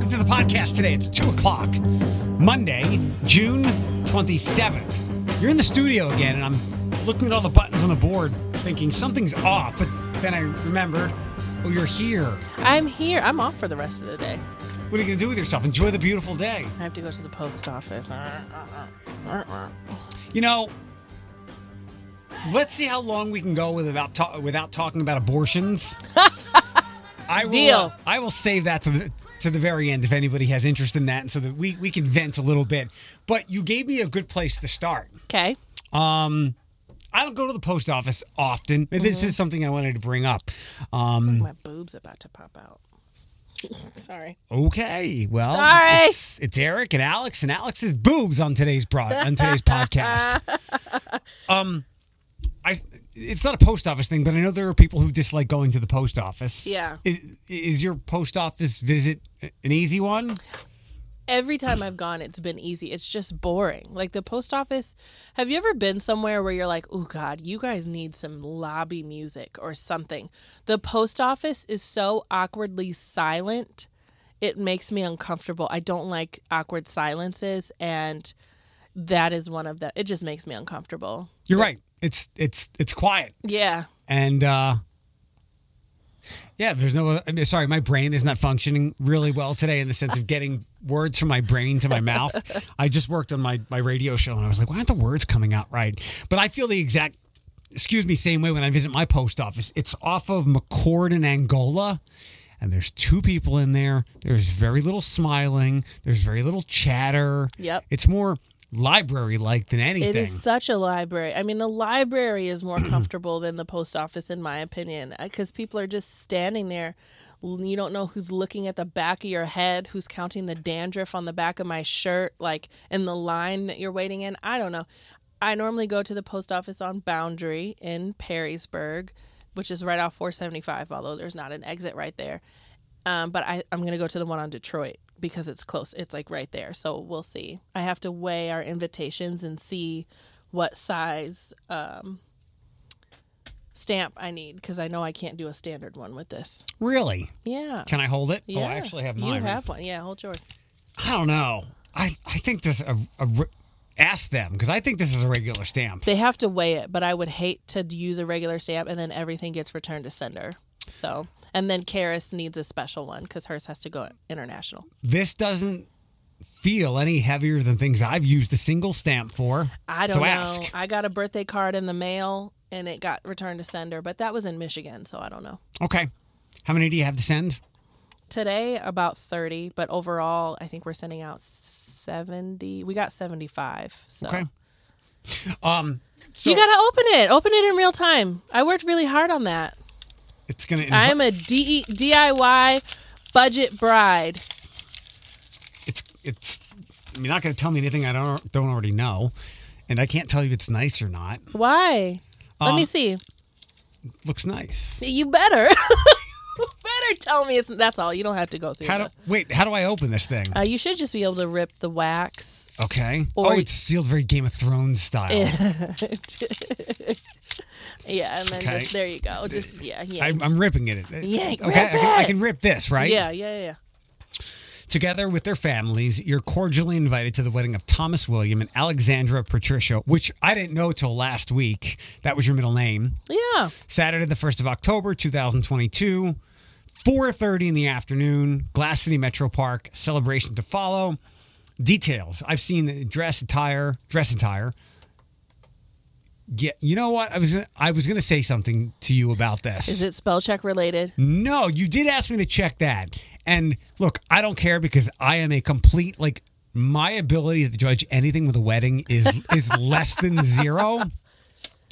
welcome to the podcast today. It's 2 o'clock, Monday, June 27th. You're in the studio again, and I'm looking at all the buttons on the board thinking something's off, but then I remembered, oh, you're here. I'm here. I'm off for the rest of the day. What are you going to do with yourself? Enjoy the beautiful day. I have to go to the post office. You know, let's see how long we can go without ta- without talking about abortions. I will, Deal. uh, I will save that to the to the very end if anybody has interest in that, and so that we we can vent a little bit. But you gave me a good place to start. Okay. Um, I don't go to the post office often. but This is something I wanted to bring up. Um, My boob's about to pop out. Sorry. okay, well, Sorry. It's, it's Eric and Alex and Alex's boobs on today's broad on today's podcast. Um, I it's not a post office thing, but I know there are people who dislike going to the post office. Yeah. is, is your post office visit an easy one? Every time I've gone, it's been easy. It's just boring. Like the post office. Have you ever been somewhere where you're like, oh, God, you guys need some lobby music or something? The post office is so awkwardly silent. It makes me uncomfortable. I don't like awkward silences. And that is one of the, it just makes me uncomfortable. You're right. It's it's it's quiet. Yeah. and uh yeah there's no I mean, sorry my brain is not functioning really well today in the sense of getting words from my brain to my mouth i just worked on my my radio show and i was like why aren't the words coming out right but i feel the exact excuse me same way when i visit my post office it's off of mccord in angola and there's two people in there there's very little smiling there's very little chatter Yep. it's more library like than anything It is such a library. I mean, the library is more comfortable than the post office, in my opinion, because people are just standing there. You don't know who's looking at the back of your head, who's counting the dandruff on the back of my shirt, like in the line that you're waiting in. I don't know. I normally go to the post office on Boundary in Perrysburg, which is right off 475, although there's not an exit right there. Um, but I, I'm going to go to the one on Detroit because it's close. It's like right there. So we'll see. I have to weigh our invitations and see what size um, stamp I need because I know I can't do a standard one with this. really Yeah. can i hold it yeah. oh i actually have mine You have one. Yeah, hold yours. I don't know. I, I think this a, a re- ask them because I think this is a regular stamp. They have to weigh it, but I would hate to use a regular stamp and then everything gets returned to sender. So, and then Karis needs a special one because hers has to go international. This doesn't feel any heavier than things I've used a single stamp for. I don't so know. ask. I got a birthday card in the mail and it got returned to sender, but that was in Michigan, so I don't know. Okay. How many do you have to send? Today about 30, but overall I think we're sending out 70. We got 75. So Okay. Um, so you got to open it. Open it in real time. I worked really hard on that. It's gonna. inv- I'm a D- DIY budget bride. it's it's. You're not going to tell me anything I don't don't already know, and I can't tell you if it's nice or not. Why? Let me Um, see. Looks nice. You better. tell me it's that's all. You don't have to go through How do the- wait? How do I open this thing? uh, you should just be able to rip the wax. Okay. or- oh, it's sealed very Game of Thrones style. Yeah, and then Okay. just there you go. Just yeah, yeah. I'm, I'm ripping it. Yeah, okay. I, can, I can rip this, right? Yeah, yeah, yeah. Together with their families, you're cordially invited to the wedding of Thomas William and Alexandra Patricia, which I didn't know till last week. That was your middle name. Yeah. Saturday, the 1st of October, 2022, 4.30 in the afternoon, Glass City Metro Park, celebration to follow. Details. I've seen the dress attire, dress attire. Yeah, you know what? I was gonna, I was going to say something to you about this. Is it spell check related? No, you did ask me to check that. And look, I don't care because I am a complete like my ability to judge anything with a wedding is is less than zero.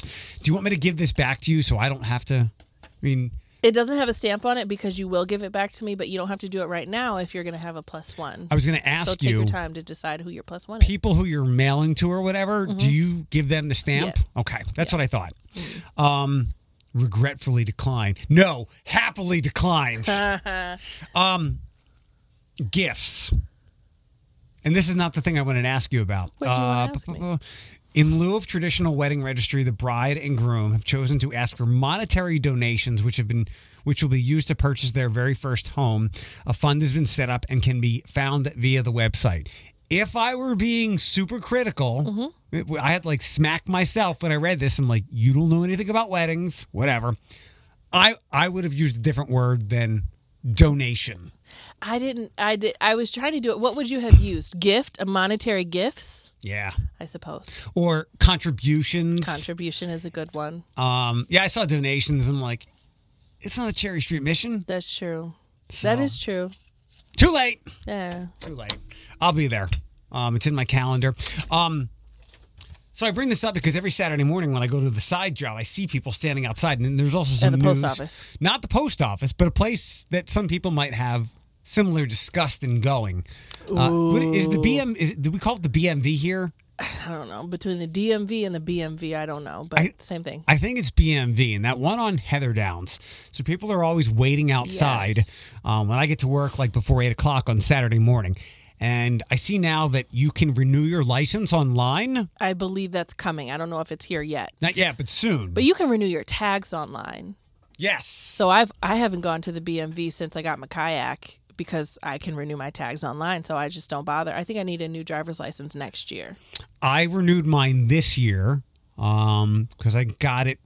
Do you want me to give this back to you so I don't have to? I mean, It doesn't have a stamp on it because you will give it back to me, but you don't have to do it right now if you're going to have a plus one. I was going to ask you. So take you your time to decide who your plus one is. people who you're mailing to or whatever. Do you give them the stamp? Mm-hmm. Yeah. Okay, that's what I thought. Um, regretfully decline. No, happily declines. um, gifts. And this is not the thing I wanted to ask you about. What'd you wanna Uh, ask me? In lieu of traditional wedding registry, the bride and groom have chosen to ask for monetary donations, which have been which will be used to purchase their very first home. A fund has been set up and can be found via the website. If I were being super critical, it- I had to like smack myself when I read this. I'm like, you don't know anything about weddings, whatever. I I would have used a different word than donation. I didn't. I did. I was trying to do it. What would you have used? Gift, a monetary gifts, Yeah. I suppose. Or contributions. Contribution is a good one. um, yeah, I saw donations. I'm like, it's not a Cherry Street mission. That's true. That So- is true. Too late. Yeah. Too late. I'll be there. Um, it's in my calendar. Um, so I bring this up because every Saturday morning when I go to the side job, I see people standing outside, and there's also some the post news- office. not the post office, but a place that some people might have similar disgust in going. Uh, is the BM? Is, do we call it the BMV here? I don't know. Between the DMV and the BMV, I don't know, but I- same thing. I think it's BMV, and that one on Heather Downs. So people are always waiting outside Yes. um, when I get to work, like before eight o'clock on Saturday morning. And I see now that you can renew your license online. I believe that's coming. I don't know if it's here yet, Not yet, but soon. but you can renew your tags online. yes. So I've I haven't gone to the BMV since I got my kayak because I can renew my tags online. So I just don't bother. I think I need a new driver's license next year. I renewed mine this year um because I got it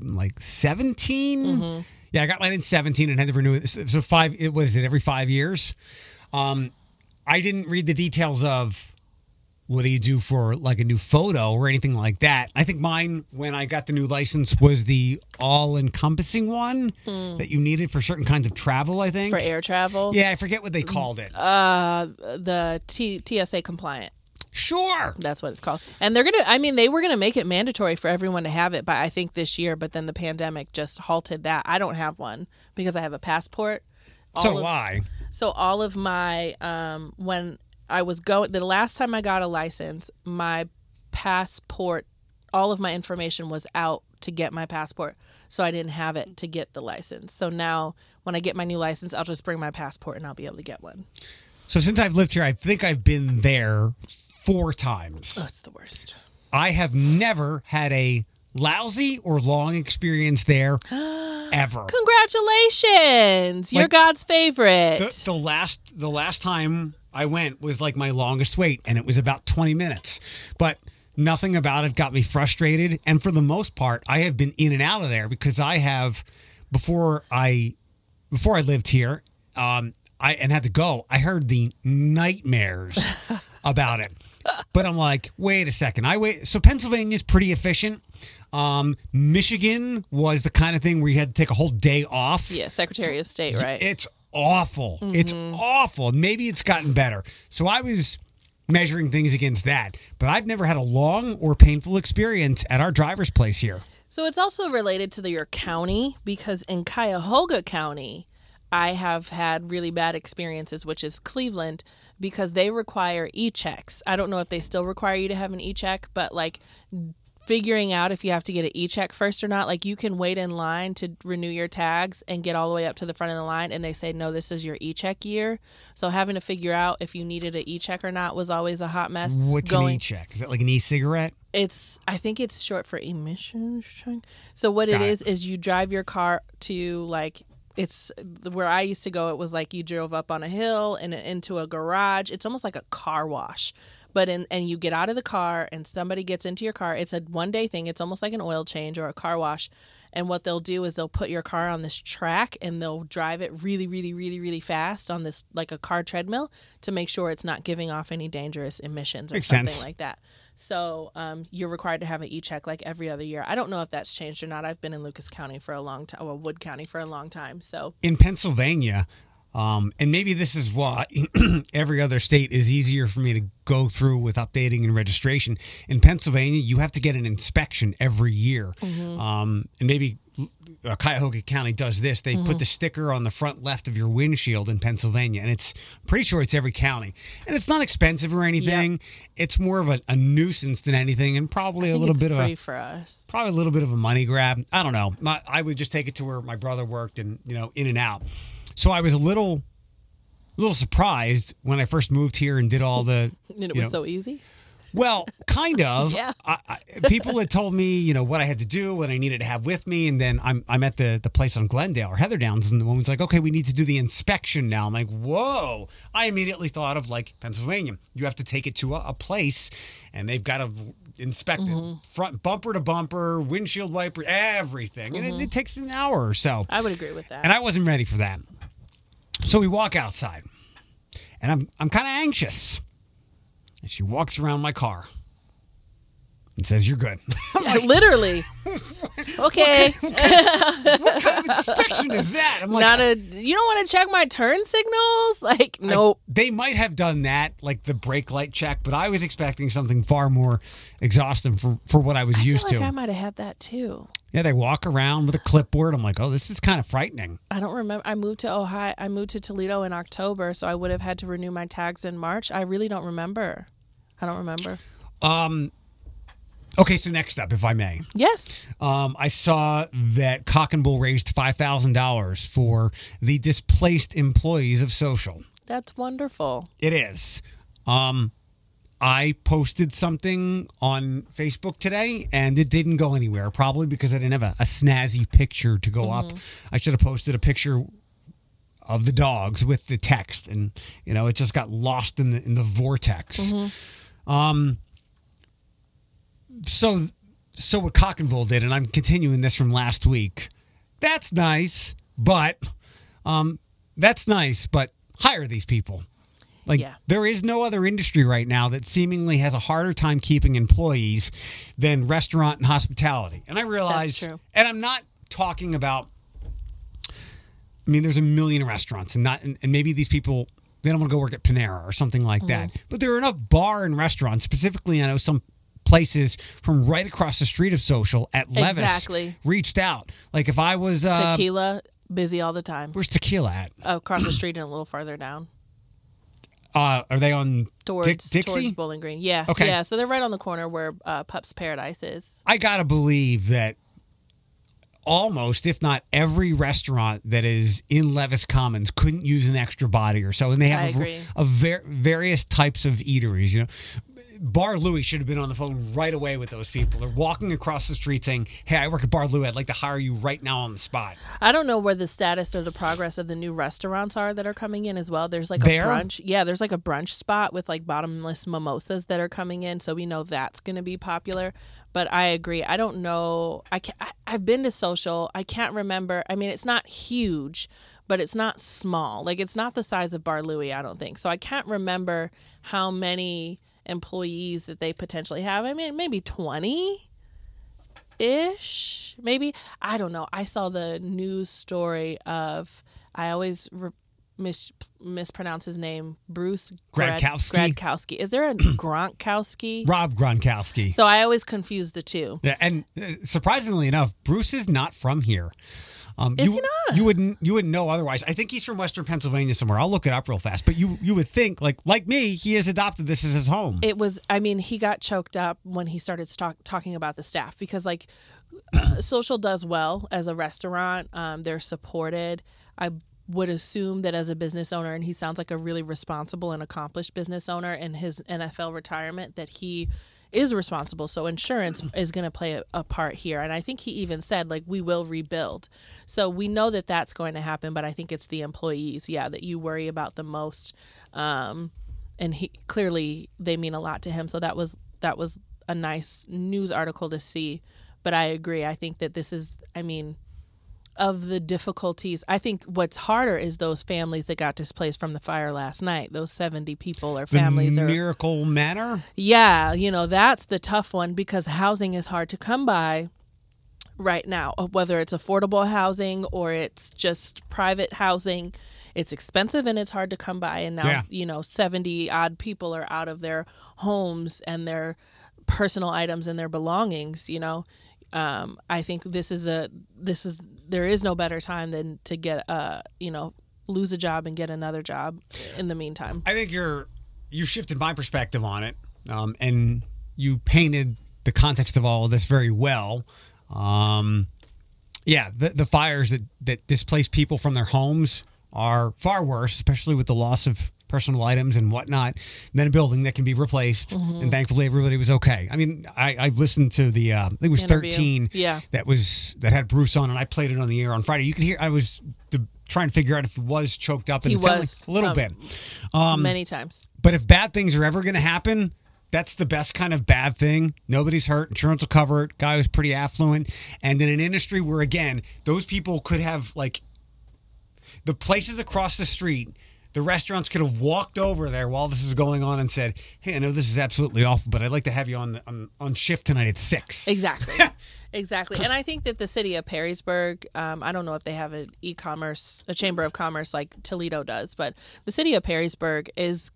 like 17. Mm-hmm. Yeah, I got mine in 17 and had to renew it. So five, it was it every five years. Um, I didn't read the details of what do you do for like a new photo or anything like that. I think mine, when I got the new license, was the all encompassing one that you needed for certain kinds of travel, I think. Mm. for air travel. yeah, I forget what they called it. Uh, the T- TSA compliant. sure. That's what it's called. And they're gonna. I mean, they were gonna make it mandatory for everyone to have it, but I think this year. But then the pandemic just halted that. I don't have one because I have a passport. All So of- why? So all of my um, when I was going the last time I got a license, my passport, all of my information was out to get my passport, so I didn't have it to get the license. So now when I get my new license, I'll just bring my passport and I'll be able to get one. So since I've lived here, I think I've been there four times. Oh, it's the worst. I have never had a lousy or long experience there ever. Congratulations! You're Like- God's favorite. The, the last the last time I went was like my longest wait, and it was about twenty minutes. But nothing about it got me frustrated. And for the most part, I have been in and out of there because I have before I before I lived here, um, I and had to go. I heard the nightmares about it. But I'm like, wait a second. I wait. So Pennsylvania's pretty efficient. Um, Michigan was the kind of thing where you had to take a whole day off. yeah, Secretary of State, right? It's awful. It's awful. Maybe it's gotten better. So I was measuring things against that. But I've never had a long or painful experience at our driver's place here. So it's also related to the, your county because in Cuyahoga County, I have had really bad experiences, which is Cleveland, because they require e checks. I don't know if they still require you to have an e check, but like figuring out if you have to get an e check first or not, like you can wait in line to renew your tags and get all the way up to the front of the line, and they say, no, this is your e check year. So having to figure out if you needed an e check or not was always a hot mess. What's an e-check? Is that like an e-cigarette? It's I think it's short for emissions. check. So what Got it. is is you drive your car to like it's where I used to go. It was like you drove up on a hill and into a garage. It's almost like a car wash, but in and you get out of the car and somebody gets into your car. It's a one day thing. It's almost like an oil change or a car wash. And what they'll do is they'll put your car on this track and they'll drive it really, really, really, really fast on this like a car treadmill to make sure it's not giving off any dangerous emissions or Makes something sense. like that. So um, you're required to have an e-check like every other year. I don't know if that's changed or not. I've been in Lucas County for a long time, or Wood County for a long time. So in Pennsylvania, um, and maybe this is why every other state is easier for me to go through with updating and registration. In Pennsylvania, you have to get an inspection every year, um, and maybe uh, Cuyahoga County does this. They put the sticker on the front left of your windshield in Pennsylvania, and it's I'm pretty sure it's every county, and it's not expensive or anything. It's more of a, a nuisance than anything, and probably a little bit of free a for us. probably a little bit of a money grab. I don't know. My, I would just take it to where my brother worked and, you know, in and out. So I was a little, a little surprised when I first moved here and did all the, And it was know, so easy. Well, kind of. Yeah. I, I, people had told me, you know, what I had to do, what I needed to have with me, and then I'm I'm at the the place on Glendale or Heather Downs, and the woman's like, "Okay, we need to do the inspection now." I'm like, "Whoa!" I immediately thought of like Pennsylvania. You have to take it to a, a place, and they've got to inspect Mm-hmm. it front bumper to bumper, windshield wiper, everything, and it, it takes an hour or so. I would agree with that. And I wasn't ready for that. So we walk outside, and I'm I'm kind of anxious. And she walks around my car and says, "You're good." Literally. Okay. what kind of inspection is that? I'm like, Not a. You don't want to check my turn signals? Like, nope. they might have done that, like the brake light check, but I was expecting something far more exhausting for for what I was I used like to. I might have had that too. Yeah, they walk around with a clipboard. I'm like, oh, this is kind of frightening. I don't remember. I moved to Ohio. I moved to Toledo in October, so I would have had to renew my tags in March. I really don't remember. I don't remember. Um. Okay, so next up, if I may. Yes. Um, I saw that Cock and Bull raised five thousand dollars for the displaced employees of Social. That's wonderful. It is. Um, I posted something on Facebook today, and it didn't go anywhere. Probably because I didn't have a, a snazzy picture to go up. I should have posted a picture of the dogs with the text, and you know, it just got lost in the in the vortex. Um, so so what Cock and Bull did, and I'm continuing this from last week. That's nice, but um, that's nice, but hire these people. Like Yeah. there is no other industry right now that seemingly has a harder time keeping employees than restaurant and hospitality. And I realize, and I'm not talking about. I mean, there's a million restaurants, and not, and, and maybe these people they don't want to go work at Panera or something like that. Mm-hmm. But there are enough bar and restaurants, specifically, I know some places from right across the street of Social at Levis Exactly. reached out. Like if I was uh, Tequila, busy all the time. where's Tequila at? Across the street and a little farther down. Uh, are they on Towards, Dick- Dixie? towards Bowling Green. Yeah. Okay. Yeah. So they're right on the corner where uh, Pups Paradise is. I gotta believe that almost, if not every restaurant that is in Levis Commons couldn't use an extra body or so, and they have a, a ver- various types of eateries. You know, Bar Louie should have been on the phone right away with those people. They're walking across the street saying, "Hey, I work at Bar Louie. I'd like to hire you right now on the spot." I don't know where the status or the progress of the new restaurants are that are coming in as well. There's like a brunch. Yeah, there's like a brunch spot with like bottomless mimosas that are coming in. So we know that's going to be popular. But I agree. I don't know. I, can I I've been to social. I can't remember. I mean, it's not huge, but it's not small. Like it's not the size of Bar Louie, I don't think. So I can't remember how many employees that they potentially have. I mean, maybe 20 ish maybe i don't know i saw the news story of i always re- mis- mispronounce his name bruce Grad- Gradkowski? gradkowski is there a gronkowski Rob Gronkowski. so i always confuse the two Yeah, and uh, surprisingly enough, Bruce is not from here. Um, Is you, he not? You wouldn't you wouldn't know otherwise. I think he's from Western Pennsylvania somewhere. I'll look it up real fast. But you you would think like like me, he has adopted this as his home. it was i mean he got choked up when he started talk, talking about the staff because like uh, social does well as a restaurant um, they're supported i would assume that as a business owner and he sounds like a really responsible and accomplished business owner in his nfl retirement that he is responsible so insurance is going to play a, a part here. And i think he even said like we will rebuild. So we know that that's going to happen but i think it's the employees yeah that you worry about the most. Um, and he clearly they mean a lot to him. So that was that was a nice news article to see. But i agree. I think that this is i mean of the difficulties i think what's harder is those families that got displaced from the fire last night those 70 people or the families are Miracle Manor. yeah, you know, that's the tough one because housing is hard to come by right now, uh, whether it's affordable housing or it's just private housing. It's expensive and it's hard to come by. And now, Yeah. you know, 70 odd people are out of their homes and their personal items and their belongings, you know. Um, I think this is a, this is, there is no better time than to get a, you know, lose a job and get another job in the meantime. I think you're you've shifted my perspective on it, um, and you painted the context of all of this very well. Um, yeah, the the fires that that displace people from their homes are far worse, especially with the loss of personal items and whatnot than a building that can be replaced. And thankfully, everybody was okay. I mean, I, I've listened to the uh, I think it was Interview. 13 Yeah. that was that had Bruce on, and I played it on the air on Friday. You can hear I was the, trying to figure out if it was choked up, and He it was, like a little um, bit. Um, Many times. But if bad things are ever going to happen, that's the best kind of bad thing. Nobody's hurt. Insurance will cover it. Guy was pretty affluent. And in an industry where, again, those people could have, like, the places across the street, the restaurants could have walked over there while this was going on and said, Hey, I know this is absolutely awful, but I'd like to have you on, on, on shift tonight at six. Exactly. exactly. And I think that the city of Perrysburg, um, I don't know if they have an e commerce, a chamber of commerce like Toledo does, but the city of Perrysburg is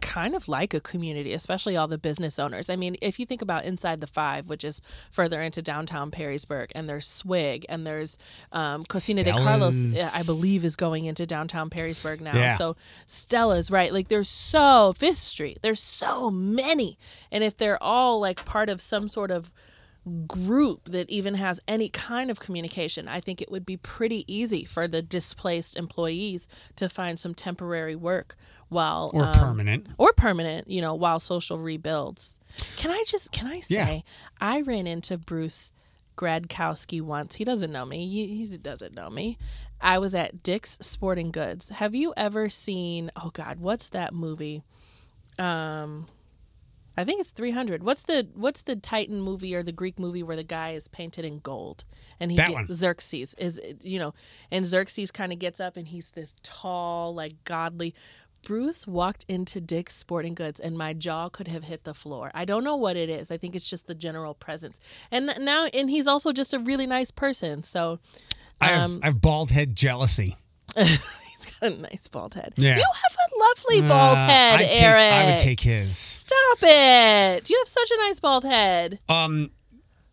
kind of like a community, especially all the business owners. I mean, if you think about Inside the Five, which is further into downtown Perrysburg, and there's Swig, and there's um, Cocina de Carlos, I believe, is going into downtown Perrysburg now. Yeah. So Stella's, right? Like there's so, Fifth Street, there's so many. And if they're all like part of some sort of group that even has any kind of communication, I think it would be pretty easy for the displaced employees to find some temporary work while Or um, permanent. or permanent, you know, while social rebuilds. Can I just can I say Yeah. I ran into Bruce Gradkowski once. He doesn't know me. He, he doesn't know me. I was at Dick's Sporting Goods. Have you ever seen? Oh God, what's that movie? Um, I think it's 300. What's the what's the Titan movie or the Greek movie where the guy is painted in gold and he That get- one. Xerxes is you know, and Xerxes kind of gets up and he's this tall like godly. Bruce walked into Dick's Sporting Goods and my jaw could have hit the floor. I don't know what it is. I think it's just the general presence. And now and he's also just a really nice person. So I, have, um, I have bald head jealousy. he's got a nice bald head. Yeah. You have a lovely bald Uh, head, I'd take- Eric. I would take his. Stop it! You have such a nice bald head. Um,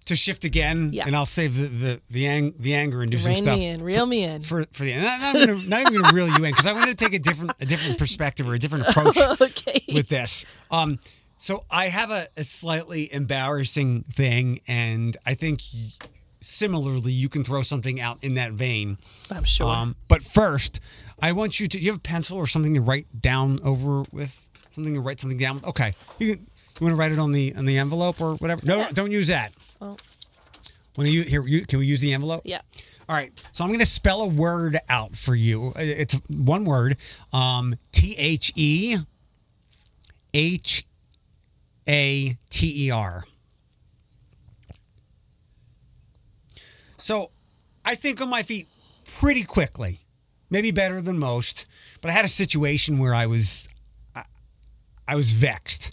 to shift again, Yeah. and I'll save the the the, ang- the anger inducing Rein stuff me in, reel me in. for for the not, not, gonna, not even gonna reel you in because I want to take a different a different perspective or a different approach okay. with this. Um, so I have a, a slightly embarrassing thing, and I think y- similarly you can throw something out in that vein. I'm sure. Um, but first, I want you to. You have a pencil or something to write down over with something to write something down. Okay, you, can, you want to write it on the on the envelope or whatever. No, Yeah. don't use that. Well- When you here, you, can we use the envelope? yeah. All right. So I'm going to spell a word out for you. It's one word. Um, T H E H A T E R. So I think on my feet pretty quickly, maybe better than most. But I had a situation where I was, I, I was vexed.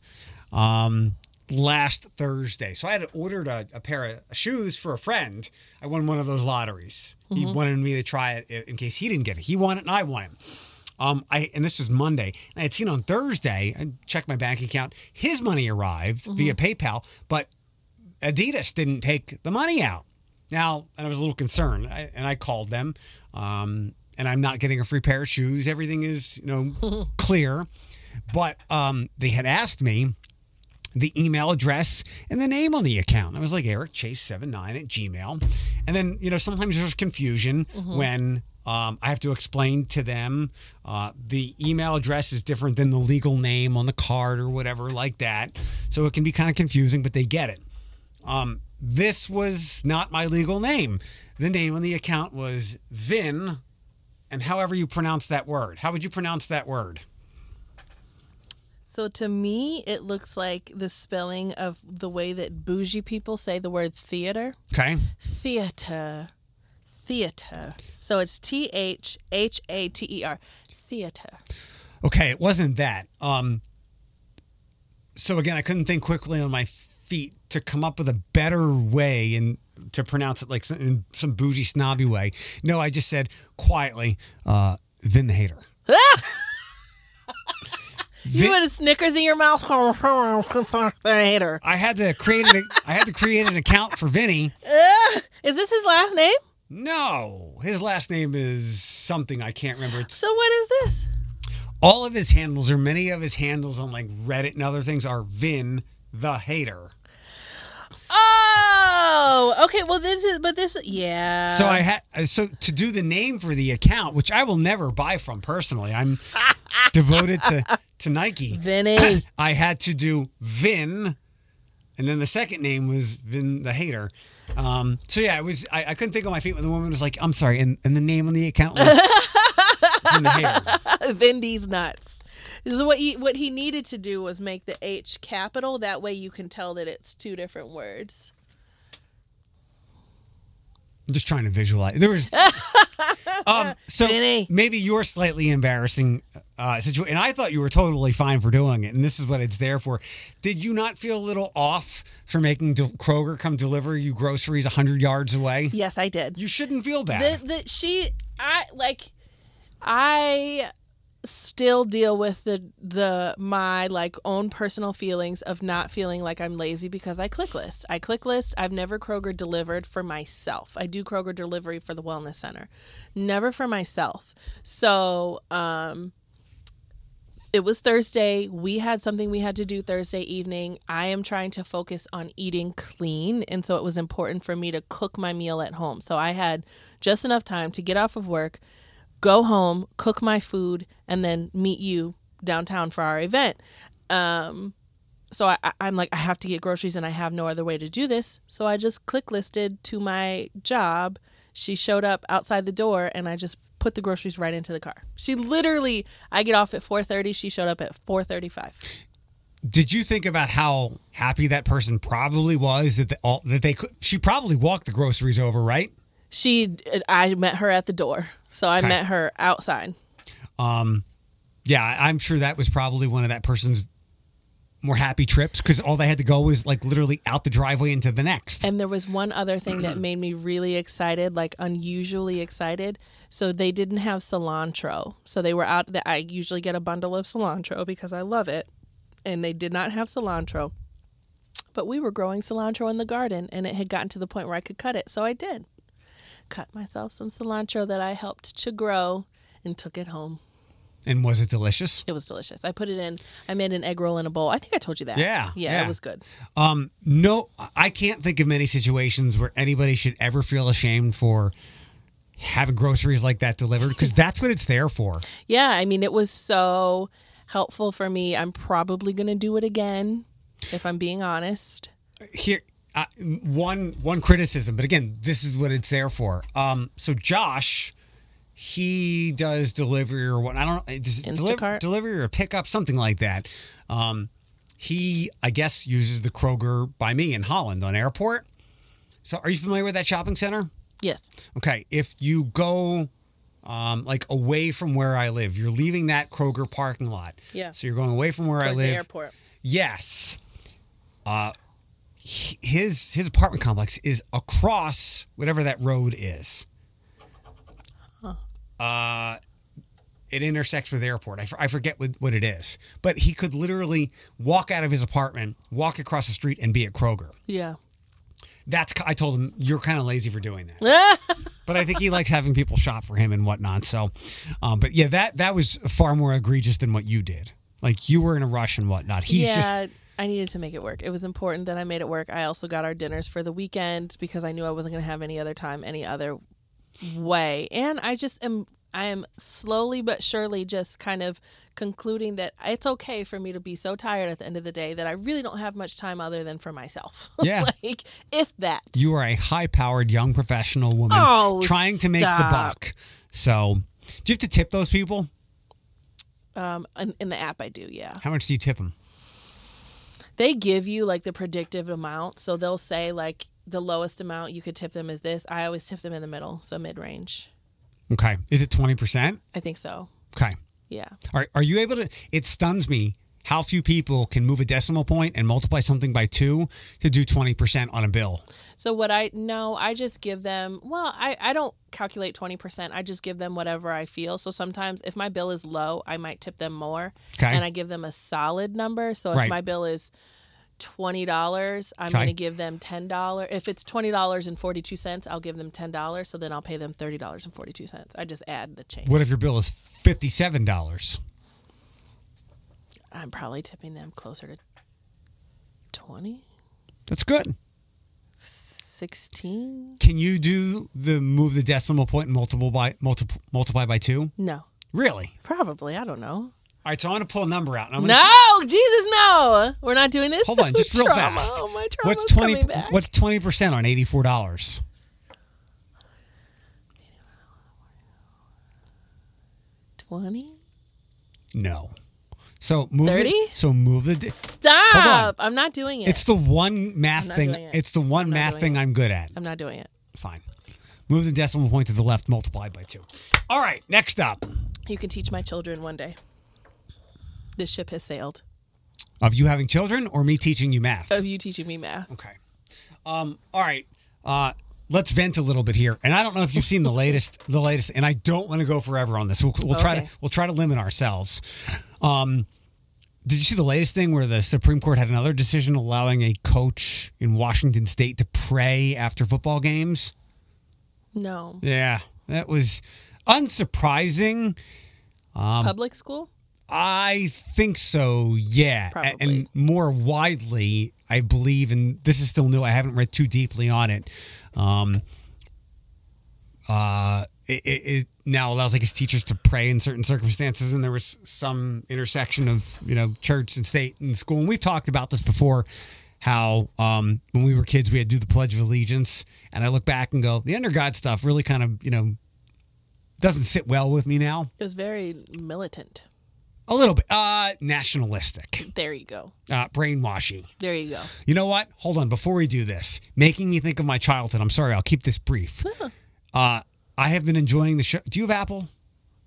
Um, last Thursday. So I had ordered a, a pair of shoes for a friend. I won one of those lotteries. He wanted me to try it in case he didn't get it. He won it and I won it. Um, I and this was Monday. And I had seen on Thursday. I checked my bank account. His money arrived via PayPal, but Adidas didn't take the money out. Now, and I was a little concerned, I, and I called them. Um, and I'm not getting a free pair of shoes. Everything is, you know, clear. But um, they had asked me the email address and the name on the account. I was like Eric Chase 79 at Gmail. And then, you know, sometimes there's confusion when um, I have to explain to them uh, the email address is different than the legal name on the card or whatever like that. So it can be kind of confusing, but they get it. Um, this was not my legal name. The name on the account was Vin, and however you pronounce that word. How would you pronounce that word? So to me, it looks like the spelling of the way that bougie people say the word theater. Okay. Theater. Theater. So it's T H H A T E R. Theater. Okay, it wasn't that. Um, so again, I couldn't think quickly on my feet to come up with a better way and to pronounce it like some, in some bougie snobby way. No, I just said quietly, uh, Vin the hater. You Vin- put a Snickers in your mouth. Hater. I had to create an, I had to create an account for Vinny. Is this his last name? No, his last name is something I can't remember. It's, So what is this? all of his handles or many of his handles on like Reddit and other things are Vin the hater. Oh, okay. Well, this is, but this, yeah. So I had so to do the name for the account, which I will never buy from personally. I'm devoted to to Nike. Vinny. I had to do Vin, and then the second name was Vin the hater. Um, so yeah, it was. I, I couldn't think on my feet when the woman was like, "I'm sorry," and, and the name on the account was Vin the hater. Vindy's nuts. Is what he what he needed to do was make the H capital. That way you can tell that it's two different words. I'm just trying to visualize. There was. Um, so Vinny. maybe you're slightly embarrassing uh, situation, and I thought you were totally fine for doing it, and this is what it's there for. Did you not feel a little off for making Del- Kroger come deliver you groceries hundred yards away? Yes, I did. You shouldn't feel bad. the, the she i like i still deal with the the my like own personal feelings of not feeling like i'm lazy because i click list i click list i've never kroger delivered for myself i do kroger delivery for the wellness center never for myself so um it was Thursday. We had something we had to do Thursday evening. I am trying to focus on eating clean. And so it was important for me to cook my meal at home. So I had just enough time to get off of work, go home, cook my food, and then meet you downtown for our event. Um, so I, I'm like, I have to get groceries and I have no other way to do this. So I just click listed to my job. She showed up outside the door and I just put the groceries right into the car. She literally, I get off at 4:30. She showed up at 4:35. Did you think about how happy that person probably was that they, all, that they could? She probably walked the groceries over, right? She, I met her at the door, so I Okay. met her outside. Um, yeah, I'm sure that was probably one of that person's more happy trips because all they had to go was like literally out the driveway into the next. And there was one other thing that made me really excited, like unusually excited. So they didn't have cilantro. So they were out that I usually get a bundle of cilantro because I love it. And they did not have cilantro. But we were growing cilantro in the garden and it had gotten to the point where I could cut it. So I did. Cut myself some cilantro that I helped to grow and took it home. And was it delicious? It was delicious. I put it in I made an egg roll in a bowl. I think I told you that. Yeah, Yeah, yeah. it was good. Um, no, I can't think of many situations where anybody should ever feel ashamed for having groceries like that delivered because that's what it's there for. Yeah, I mean, it was so helpful for me. I'm probably going to do it again, if I'm being honest. Here, uh, one one criticism, but again, this is what it's there for. Um, so Josh, he does delivery or what? I don't know. Does Instacart? delivery or pickup, something like that. Um, he, I guess, uses the Kroger by me in Holland on airport. So, are you familiar with that shopping center? Yes. Okay, if you go um, like away from where I live, you're leaving that Kroger parking lot. Yeah. So you're going away from where Towards I the live. airport. Yes. Uh, his his apartment complex is across whatever that road is. Uh, it intersects with the airport. I, f- I forget what, what it is, but he could literally walk out of his apartment, walk across the street, and be at Kroger. Yeah. That's I told him you're kind of lazy for doing that. But I think he likes having people shop for him and whatnot. So, um, but yeah, that that was far more egregious than what you did. Like you were in a rush and whatnot. He's yeah, just I needed to make it work. It was important that I made it work. I also got our dinners for the weekend because I knew I wasn't going to have any other time, any other way. And I just am, I am slowly but surely just kind of concluding that it's okay for me to be so tired at the end of the day that I really don't have much time other than for myself. Yeah. like, if that. you are a high-powered young professional woman Oh, trying to make the buck. So, do you have to tip those people? Um, in, in the app, I do, yeah. How much do you tip them? They give you like the predictive amount. So they'll say like the lowest amount you could tip them is this. I always tip them in the middle, so mid range. Okay, is it twenty percent? I think so. Okay, Yeah. are are you able to? It stuns me how few people can move a decimal point and multiply something by two to do twenty percent on a bill. So what I no, I just give them well, I, I don't calculate twenty percent. I just give them whatever I feel. So sometimes if my bill is low, I might tip them more. Okay. And I give them a solid number. So if Right. my bill is twenty dollars, I'm Okay. gonna give them ten dollars. If it's twenty dollars and forty two cents, I'll give them ten dollars. So then I'll pay them thirty dollars and forty two cents. I just add the change. What if your bill is fifty-seven dollars? I'm probably tipping them closer to 20, That's good. 16. Can you do the move the decimal point and multiple by multiple multiply by two? No, Really? probably. I don't know. All right, so I'm going to pull a number out. And I'm gonna No, Jesus, no. We're not doing this. Hold on, just real Trauma. fast. Oh, my what's twenty? back. What's twenty percent on eighty four dollars? twenty? No. So move 30? it. So move the. di- Stop! I'm not doing it. It's the one math thing. it. It's the one math thing it. I'm good at. I'm not doing it. Fine. Move the decimal point to the left, multiplied by two. All right. Next up, You can teach my children one day. This ship has sailed. of you having children or me teaching you math. Of you teaching me math. Okay. Um, all right. Uh, let's vent a little bit here. And I don't know if you've seen the latest, the latest, and I don't want to go forever on this. We'll, we'll try to we'll try to limit ourselves. Um, did you see the latest thing where the Supreme Court had another decision allowing a coach in Washington State to pray after football games? No. Yeah, that was unsurprising. Um, Public school? I think so, yeah. Probably. And more widely, I believe, and this is still new, I haven't read too deeply on it. Um, uh, it, it, it now allows like his teachers to pray in certain circumstances, and there was some intersection of you know church and state and school. And we've talked about this before, how um, when we were kids we had to do the Pledge of Allegiance, and I look back and go, the under God stuff really kind of you know doesn't sit well with me now. It was very militant. A little bit. Uh, nationalistic. There you go. Uh, brainwashy. There you go. You know what? Hold on. Before we do this, making me think of my childhood. I'm sorry. I'll keep this brief. Uh, I have been enjoying the show. Do you have Apple?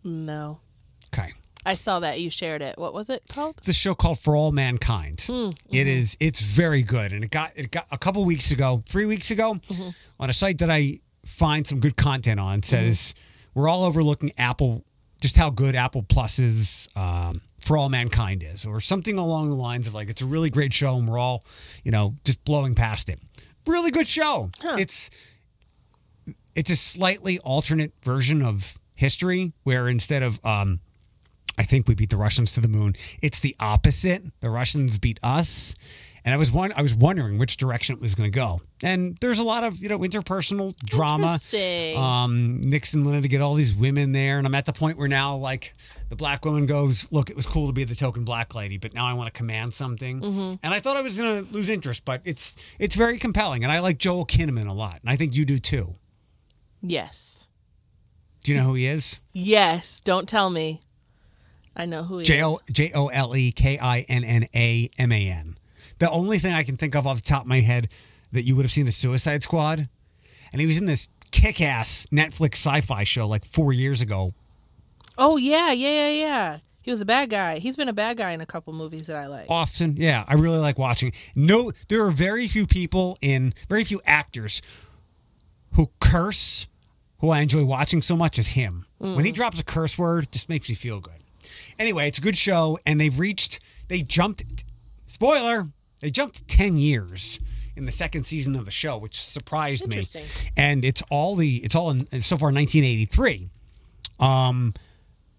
No. Okay. I saw that you shared it. What was it called? This show called For All Mankind. Hmm, mm-hmm. It is. It's very good, and it got it got a couple weeks ago, three weeks ago, mm-hmm. on a site that I find some good content on. Says mm-hmm. we're all overlooking Apple, just how good Apple Plus's um, For All Mankind is, or something along the lines of like it's a really great show, and we're all, you know, just blowing past it. Really good show. It's it's a slightly alternate version of history, where instead of um, I think we beat the Russians to the moon. It's the opposite. The Russians beat us. And I was one I was wondering which direction it was going to go. And there's a lot of, you know, interpersonal drama. Interesting. Um Nixon wanted to get all these women there and I'm at the point where now like the black woman goes, "Look, it was cool to be the token black lady, but now I want to command something." Mm-hmm. And I thought I was going to lose interest, but it's it's very compelling and I like Joel Kinnaman a lot. And I think you do too. Yes. Do you know who he is? Yes. Don't tell me. I know who he J is. J O L E K I N N A M A N. The only thing I can think of off the top of my head that you would have seen the Suicide Squad, and he was in this kick-ass Netflix sci-fi show like four years ago. Oh yeah, yeah, yeah, yeah. He was a bad guy. He's been a bad guy in a couple movies that I like. Often, yeah, I really like watching. No, there are very few people in, very few actors who curse who I enjoy watching so much as him. When he drops a curse word, just makes me feel good. Anyway, it's a good show, and they've reached, they jumped, spoiler, they jumped 10 years in the second season of the show, which surprised me. And it's all the, it's all in, so far 1983, um,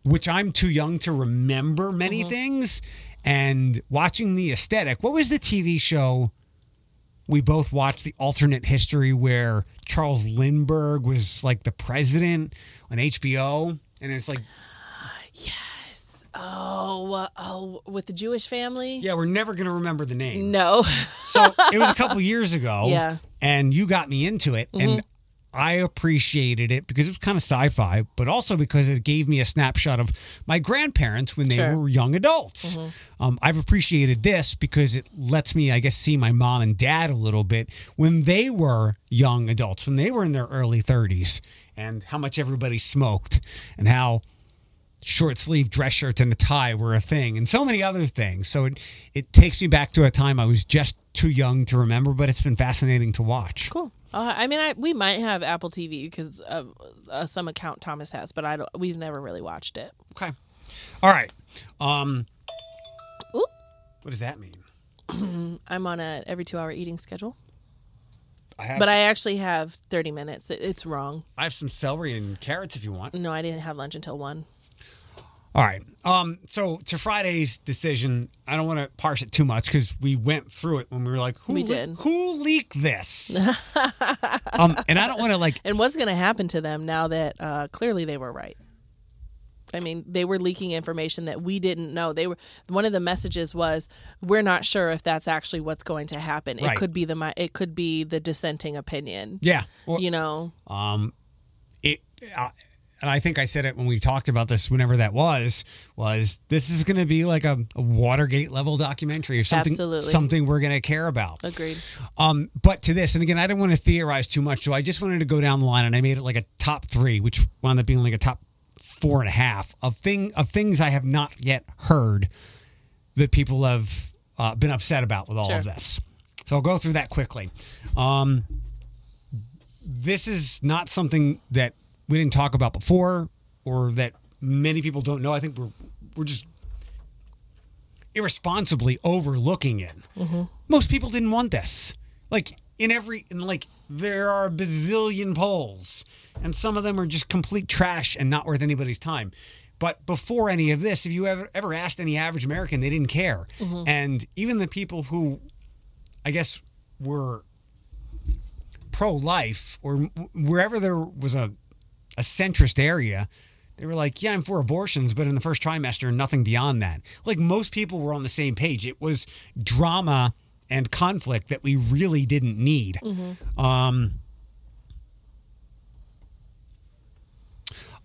which I'm too young to remember many Mm-hmm. things. And watching the aesthetic, what was the TV show? We both watched the alternate history where Charles Lindbergh was like the president on HBO, and it's like, yes, Oh, oh, with the Jewish family? yeah, we're never gonna remember the name. No. So it was a couple years ago, Yeah. Mm-hmm. and you got me into it, and I appreciated it because it was kind of sci-fi, but also because it gave me a snapshot of my grandparents when they Sure. Mm-hmm. were young adults. Um, I've appreciated this because it lets me, I guess, see my mom and dad a little bit when they were young adults, when they were in their early 30s, and how much everybody smoked, and how short sleeve dress shirts and a tie were a thing and so many other things. So it, it takes me back to a time I was just too young to remember, but it's been fascinating to watch. cool. Uh, I mean, I we might have Apple TV because uh, uh, some account Thomas has, but I don't. We've never really watched it. Okay. All right. Um, Ooh. what does that mean? I'm on a every two hour eating schedule, I have, but I actually have 30 minutes. It, it's wrong. I have some celery and carrots if you want. No, I didn't have lunch until one. All right. Um, so to Friday's decision, I don't want to parse it too much because we went through it when we were like, who We le- did. who leaked this? um, and I don't want to like And what's going to happen to them now that uh, clearly they were right? I mean, they were leaking information that we didn't know. They were one of the messages was we're not sure if that's actually what's going to happen. It could be the it could be the dissenting opinion. Yeah. Well, You know. um, it, uh, and I think I said it when we talked about this, whenever that was, was this is going to be like a, a Watergate level documentary or something, Absolutely. something we're going to care about. Agreed. Um, but to this, and again, I didn't want to theorize too much, so I just wanted to go down the line, and I made it like a top three, which wound up being like a top four and a half of thing of things I have not yet heard that people have uh, been upset about with all Sure. of this. So I'll go through that quickly. Um, this is not something that we didn't talk about before, or that many people don't know. I think we're we're just irresponsibly overlooking it. Mm-hmm. Most people didn't want this. Like in every, in like there are a bazillion polls, and some of them are just complete trash and not worth anybody's time. But before any of this, if you ever ever asked any average American, they didn't care. Mm-hmm. And even the people who, I guess, were pro-life or wherever there was a a centrist area, they were like, "Yeah, I'm for abortions, but in the first trimester, nothing beyond that." Like most people were on the same page. It was drama and conflict that we really didn't need. Um,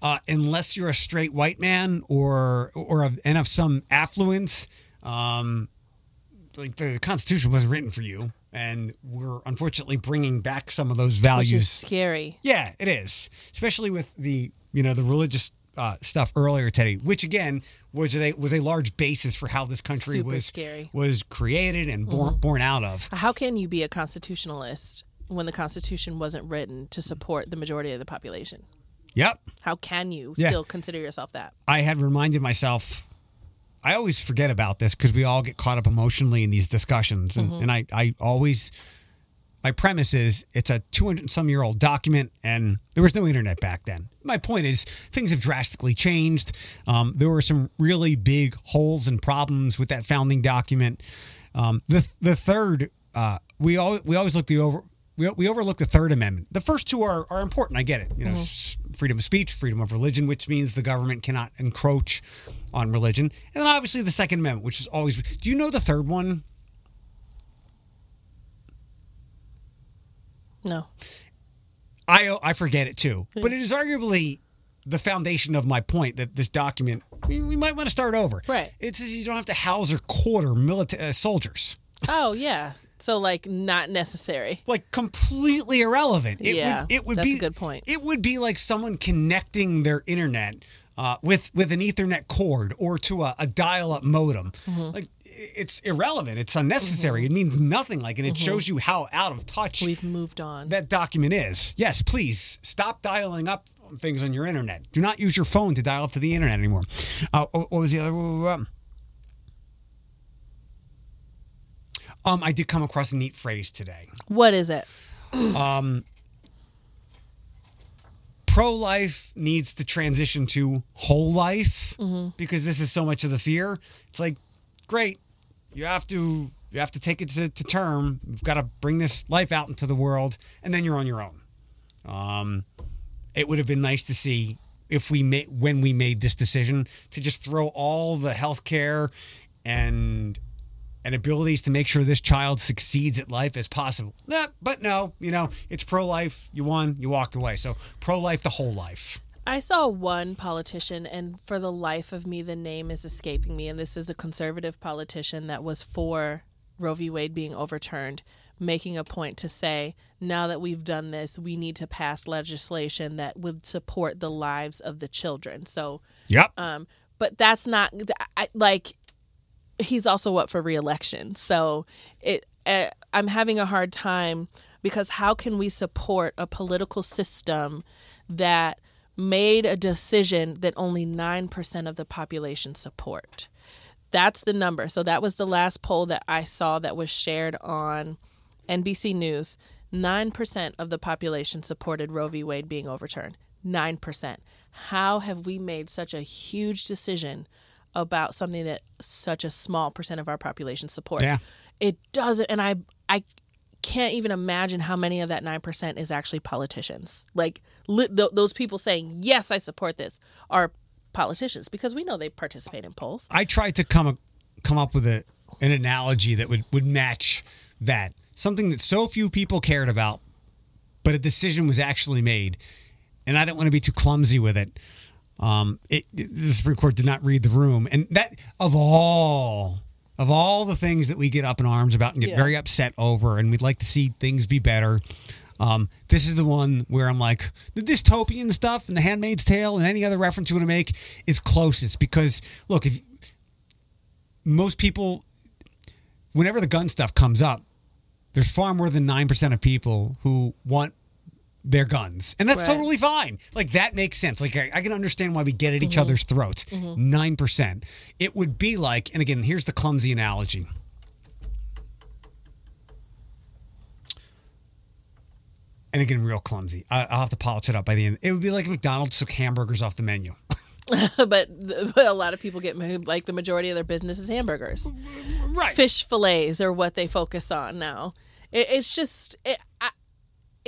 uh, unless you're a straight white man or or of, and of some affluence, um, like the Constitution wasn't written for you, and we're unfortunately bringing back some of those Which values. is scary. Yeah, it is, especially with the you know the religious uh, stuff earlier today, which again was a was a large basis for how this country Super was scary. Mm-hmm. was created and born born out of. How can you be a constitutionalist when the Constitution wasn't written to support the majority of the population? Yep, How can you Yeah. still consider yourself that? I had reminded myself. I always forget about this because we all get caught up emotionally in these discussions, and, and I I always my premise is it's a 200 some year old document and there was no internet back then. My point is things have drastically changed. Um, there were some really big holes and problems with that founding document. Um, the the third uh, we all we always look the over we, we overlook the third amendment the first two are, are important i get it you know s- freedom of speech freedom of religion which means the government cannot encroach on religion and then obviously the second amendment which is always do you know the third one No. I I forget it too, but it is arguably the foundation of my point that this document we, we might want to start over. Right. It says you don't have to house or quarter military uh, soldiers. Oh yeah. So like not necessary. Like completely irrelevant. It Yeah, would, it would that's be a good point. It would be like someone connecting their internet uh, with with an Ethernet cord or to a, a dial-up modem. Mm-hmm. Like it's irrelevant. It's unnecessary. It means nothing. Like, and it shows you how out of touch Mm-hmm. We've moved on. that document is. Yes, please stop dialing up things on your internet. Do not use your phone to dial up to the internet anymore. Uh, what was the other? Um, I did come across a neat phrase today. what is it? um, Pro life needs to transition to whole life Mm-hmm. because this is so much of the fear. It's like, great, you have to you have to take it to, to term. You've got to bring this life out into the world, and then you're on your own. Um, it would have been nice to see if we made when we made this decision to just throw all the health care and and abilities to make sure this child succeeds at life as possible. Nah, but no, you know, it's pro life. You won, you walked away. So pro life the whole life. I saw one politician, and for the life of me, the name is escaping me. And this is a conservative politician that was for Roe v. Wade being overturned, making a point to say, now that we've done this, we need to pass legislation that would support the lives of the children. So, Yep. um, but that's not I, like he's also up for reelection. So it uh, I'm having a hard time because how can we support a political system that made a decision that only 9% of the population support? That's the number. So that was the last poll that I saw that was shared on NBC News. 9% of the population supported Roe v. Wade being overturned. 9%. How have we made such a huge decision about something that such a small percent of our population supports? Yeah. It doesn't, and I, I can't even imagine how many of that 9% is actually politicians. Like li- th- those people saying, yes, I support this, are politicians because we know they participate in polls. I tried to come come up with a an analogy that would would match that something that so few people cared about, but a decision was actually made, and I didn't want to be too clumsy with it. Um, it, it- the Supreme Court did not read the room, and that of all of all the things that we get up in arms about and get Yeah. very upset over, and we'd like to see things be better. Um, this is the one where I'm like the dystopian stuff and the Handmaid's Tale and any other reference you want to make is closest because look, if most people, whenever the gun stuff comes up, there's far more than nine percent of people who want their guns, and that's Right. totally fine. Like that makes sense. Like I, I can understand why we get at each mm-hmm. other's throats. Mm-hmm. 9 percent. It would be like, and again, here's the clumsy analogy. And again, real clumsy. I, I'll have to polish it up by the end. It would be like McDonald's took hamburgers off the menu. but, but a lot of people get like the majority of their business is hamburgers. right. Fish fillets are what they focus on now. It, it's just it, I,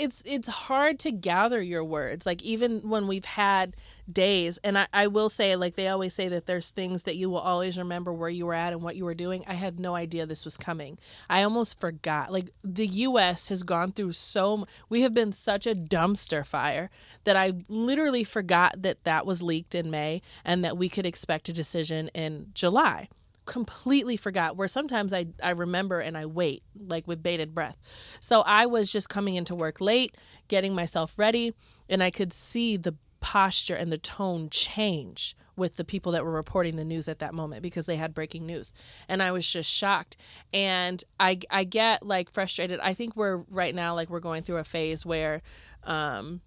it's it's hard to gather your words. Like even when we've had days, and I, I will say, like they always say that there's things that you will always remember where you were at and what you were doing. I had no idea this was coming. I almost forgot. Like the U.S. has gone through so. We have been such a dumpster fire that I literally forgot that that was leaked in May and that we could expect a decision in July completely forgot where sometimes I, I remember and I wait like with bated breath. So I was just coming into work late, getting myself ready, and I could see the posture and the tone change with the people that were reporting the news at that moment because they had breaking news. And I was just shocked. And I I get like frustrated. I think we're right now like we're going through a phase where um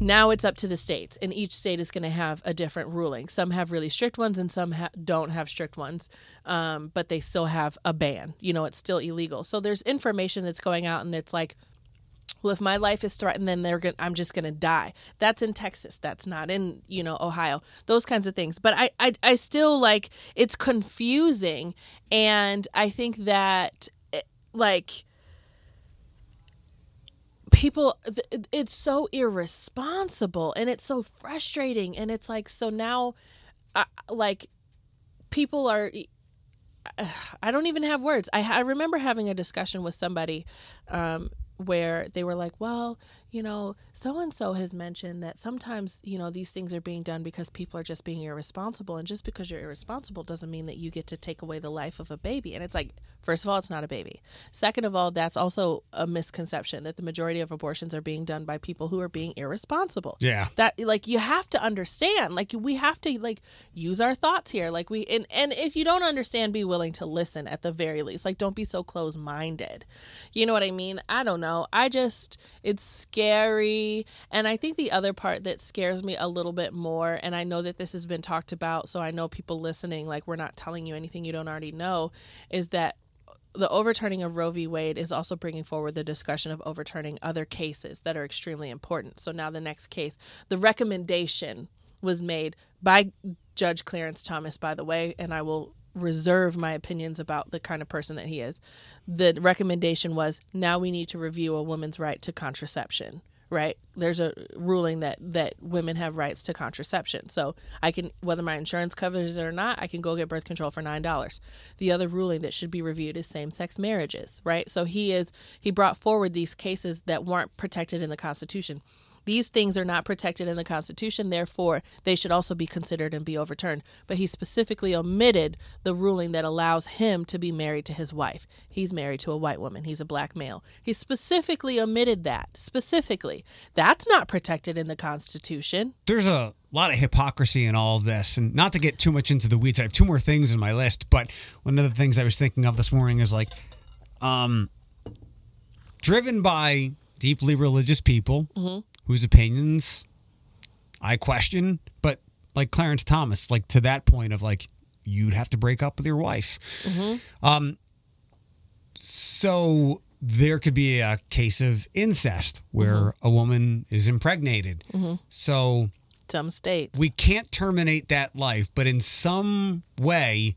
now it's up to the states and each state is going to have a different ruling. Some have really strict ones and some ha- don't have strict ones um, but they still have a ban. You know it's still illegal. So there's information that's going out and it's like well if my life is threatened then they're going i'm just going to die. That's in texas. That's not in you know ohio. Those kinds of things. But I, I i still like it's confusing and i think that eh, like people it's so irresponsible and it's so frustrating and it's like so now uh, like people are I don't even have words. I, I remember having a discussion with somebody um, where they were like, well, you know, so and so has mentioned that sometimes, you know, these things are being done because people are just being irresponsible. And just because you're irresponsible doesn't mean that you get to take away the life of a baby. And it's like, first of all, it's not a baby. Second of all, that's also a misconception that the majority of abortions are being done by people who are being irresponsible Yeah. that like you have to understand like we have to like use our thoughts here like we and, and if you don't understand be willing to listen at the very least like don't be so close-minded you know what i mean i don't know i just it's scary and i think the other part that scares me a little bit more and i know that this has been talked about so i know people listening like we're not telling you anything you don't already know is that the overturning of Roe v. Wade is also bringing forward the discussion of overturning other cases that are extremely important. So now the next case, the recommendation was made by Judge Clarence Thomas, by the way, and I will reserve my opinions about the kind of person that he is. The recommendation was now we need to review a woman's right to contraception. Right? There's a ruling that that women have rights to contraception. So I can whether my insurance covers it or not, I can go get birth control for nine dollars. The other ruling that should be reviewed is same sex marriages, right? So he is he brought forward these cases that weren't protected in the Constitution. These things are not protected in the Constitution, therefore, they should also be considered and be overturned. But he specifically omitted the ruling that allows him to be married to his wife. He's married to a white woman, he's a black male. He specifically omitted that. Specifically. That's not protected in the Constitution. there's a lot of hypocrisy in all of this and not to get too much into the weeds i have two more things in my list but one of the things i was thinking of this morning is like um driven by deeply religious people whose opinions i question but like clarence thomas like to that point of like you'd have to break up with your wife. Mm-hmm. Um so there could be a case of incest where mm-hmm. a woman is impregnated. Mm-hmm. So Some states. we can't terminate that life, but in some way,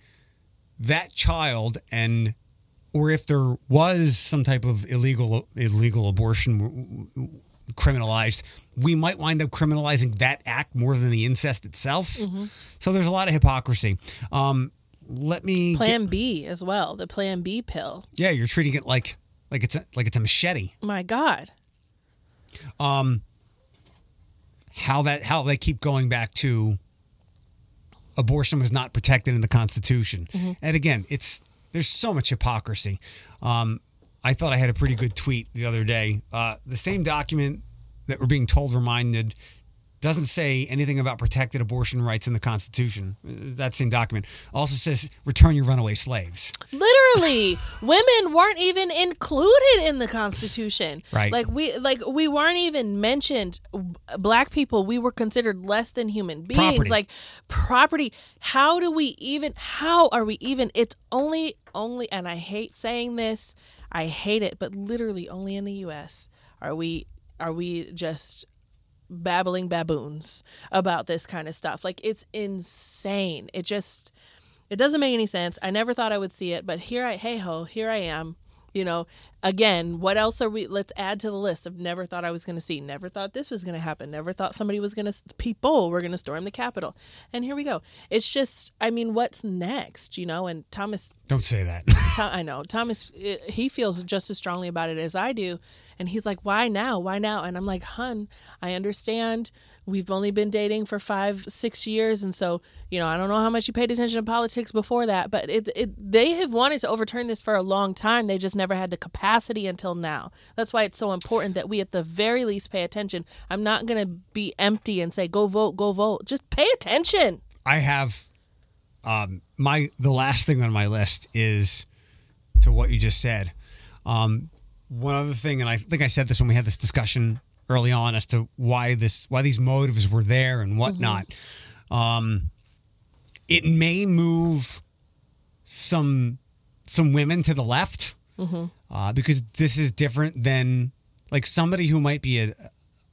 that child and or if there was some type of illegal illegal abortion, criminalized. We might wind up criminalizing that act more than the incest itself. So there's a lot of hypocrisy. Um, let me. Plan B as well. The Plan B pill. yeah, you're treating it like like it's a, like it's a machete. My God. Um, how that how they keep going back to abortion was not protected in the Constitution. And again, it's there's so much hypocrisy. Um, I thought I had a pretty good tweet the other day. Uh, the same document that we're being told reminded doesn't say anything about protected abortion rights in the Constitution. Uh, That same document also says return your runaway slaves. Literally, women weren't even included in the Constitution. Right. Like we like we weren't even mentioned. Black people, we were considered less than human beings. Property. Like property. How do we even? How are we even? It's only only, and I hate saying this. I hate it, but literally only in the U.S. are we are we just babbling baboons about this kind of stuff. Like it's insane. It just it doesn't make any sense. I never thought I would see it, but here I hey ho, here I am. You know, again, what else are we let's add to the list of never thought I was going to see. Never thought this was going to happen. Never thought somebody was going to people were going to storm the capitol. And here we go. It's just I mean, what's next, you know? And Thomas Don't say that. Tom, I know Thomas. eh, He feels just as strongly about it as I do, and he's like, "Why now? Why now?" And I'm like, "Hun, I understand. We've only been dating for five, six years, and so you know, I don't know how much you paid attention to politics before that, but it, it they have wanted to overturn this for a long time. They just never had the capacity until now. That's why it's so important that we, at the very least, pay attention. I'm not gonna be empty and say, "Go vote, go vote." Just pay attention. I have um, my the last thing on my list is to what you just said. Um, one other thing, and I think I said this when we had this discussion early on as to why this why these motives were there and whatnot. Um, it may move some some women to the left uh, because this is different than like somebody who might be a